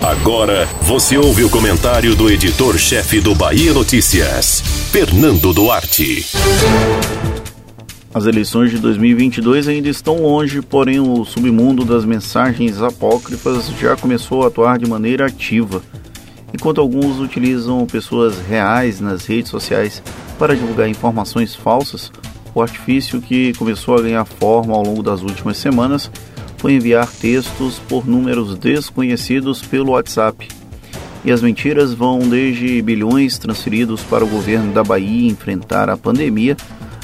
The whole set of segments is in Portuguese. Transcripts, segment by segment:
Agora você ouve o comentário do editor-chefe do Bahia Notícias, Fernando Duarte. As eleições de 2022 ainda estão longe, porém o submundo das mensagens apócrifas já começou a atuar de maneira ativa. Enquanto alguns utilizam pessoas reais nas redes sociais para divulgar informações falsas, o artifício que começou a ganhar forma ao longo das últimas semanas foi enviar textos por números desconhecidos pelo WhatsApp. E as mentiras vão desde bilhões transferidos para o governo da Bahia enfrentar a pandemia,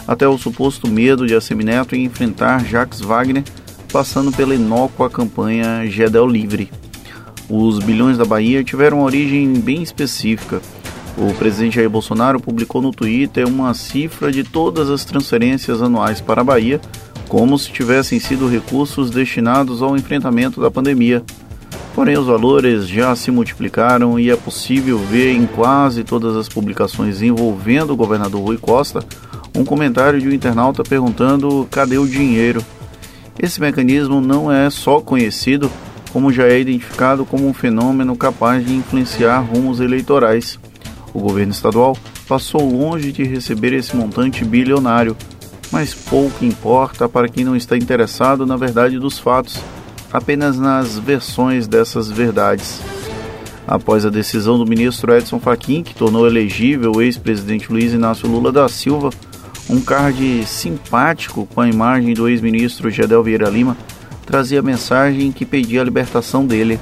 até o suposto medo de Assemineto em enfrentar Jacques Wagner, passando pela inócua campanha Gedel Livre. Os bilhões da Bahia tiveram uma origem bem específica. O presidente Jair Bolsonaro publicou no Twitter uma cifra de todas as transferências anuais para a Bahia, como se tivessem sido recursos destinados ao enfrentamento da pandemia. Porém, os valores já se multiplicaram e é possível ver em quase todas as publicações envolvendo o governador Rui Costa um comentário de um internauta perguntando cadê o dinheiro. Esse mecanismo não é só conhecido, como já é identificado como um fenômeno capaz de influenciar rumos eleitorais. O governo estadual passou longe de receber esse montante bilionário, mas pouco importa para quem não está interessado na verdade dos fatos, apenas nas versões dessas verdades. Após a decisão do ministro Edson Fachin, que tornou elegível o ex-presidente Luiz Inácio Lula da Silva, um card simpático com a imagem do ex-ministro Gedel Vieira Lima trazia a mensagem que pedia a libertação dele.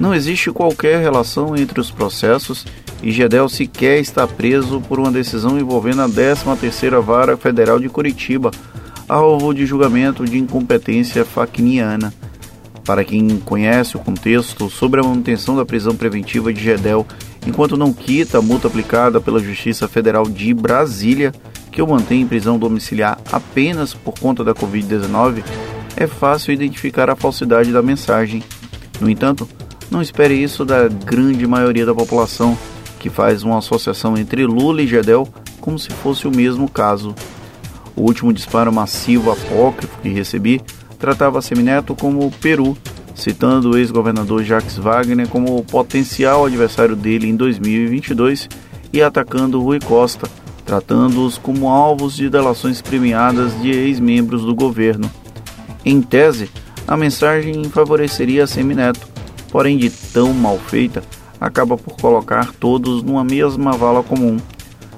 Não existe qualquer relação entre os processos e Gedel sequer está preso por uma decisão envolvendo a 13ª Vara Federal de Curitiba, alvo de julgamento de incompetência facniana. Para quem conhece o contexto sobre a manutenção da prisão preventiva de Gedel enquanto não quita a multa aplicada pela Justiça Federal de Brasília, que o mantém em prisão domiciliar apenas por conta da Covid-19, é fácil identificar a falsidade da mensagem. No entanto, não espere isso da grande maioria da população que faz uma associação entre Lula e Gedel como se fosse o mesmo caso. O último disparo massivo apócrifo que recebi tratava Semineto como Peru, citando o ex-governador Jacques Wagner como potencial adversário dele em 2022 e atacando Rui Costa, tratando-os como alvos de delações premiadas de ex-membros do governo. Em tese, a mensagem favoreceria Semineto, porém de tão mal feita, acaba por colocar todos numa mesma vala comum.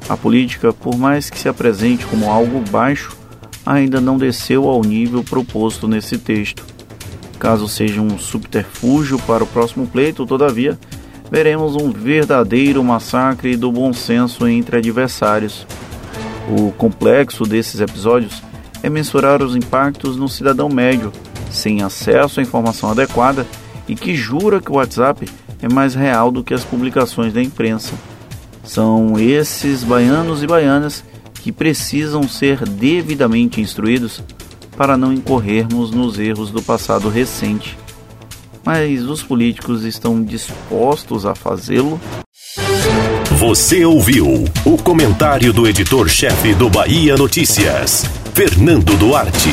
A política, por mais que se apresente como algo baixo, ainda não desceu ao nível proposto nesse texto. Caso seja um subterfúgio para o próximo pleito, todavia, veremos um verdadeiro massacre do bom senso entre adversários. O complexo desses episódios é mensurar os impactos no cidadão médio, sem acesso à informação adequada e que jura que o WhatsApp é mais real do que as publicações da imprensa. São esses baianos e baianas que precisam ser devidamente instruídos para não incorrermos nos erros do passado recente. Mas os políticos estão dispostos a fazê-lo? Você ouviu o comentário do editor-chefe do Bahia Notícias, Fernando Duarte.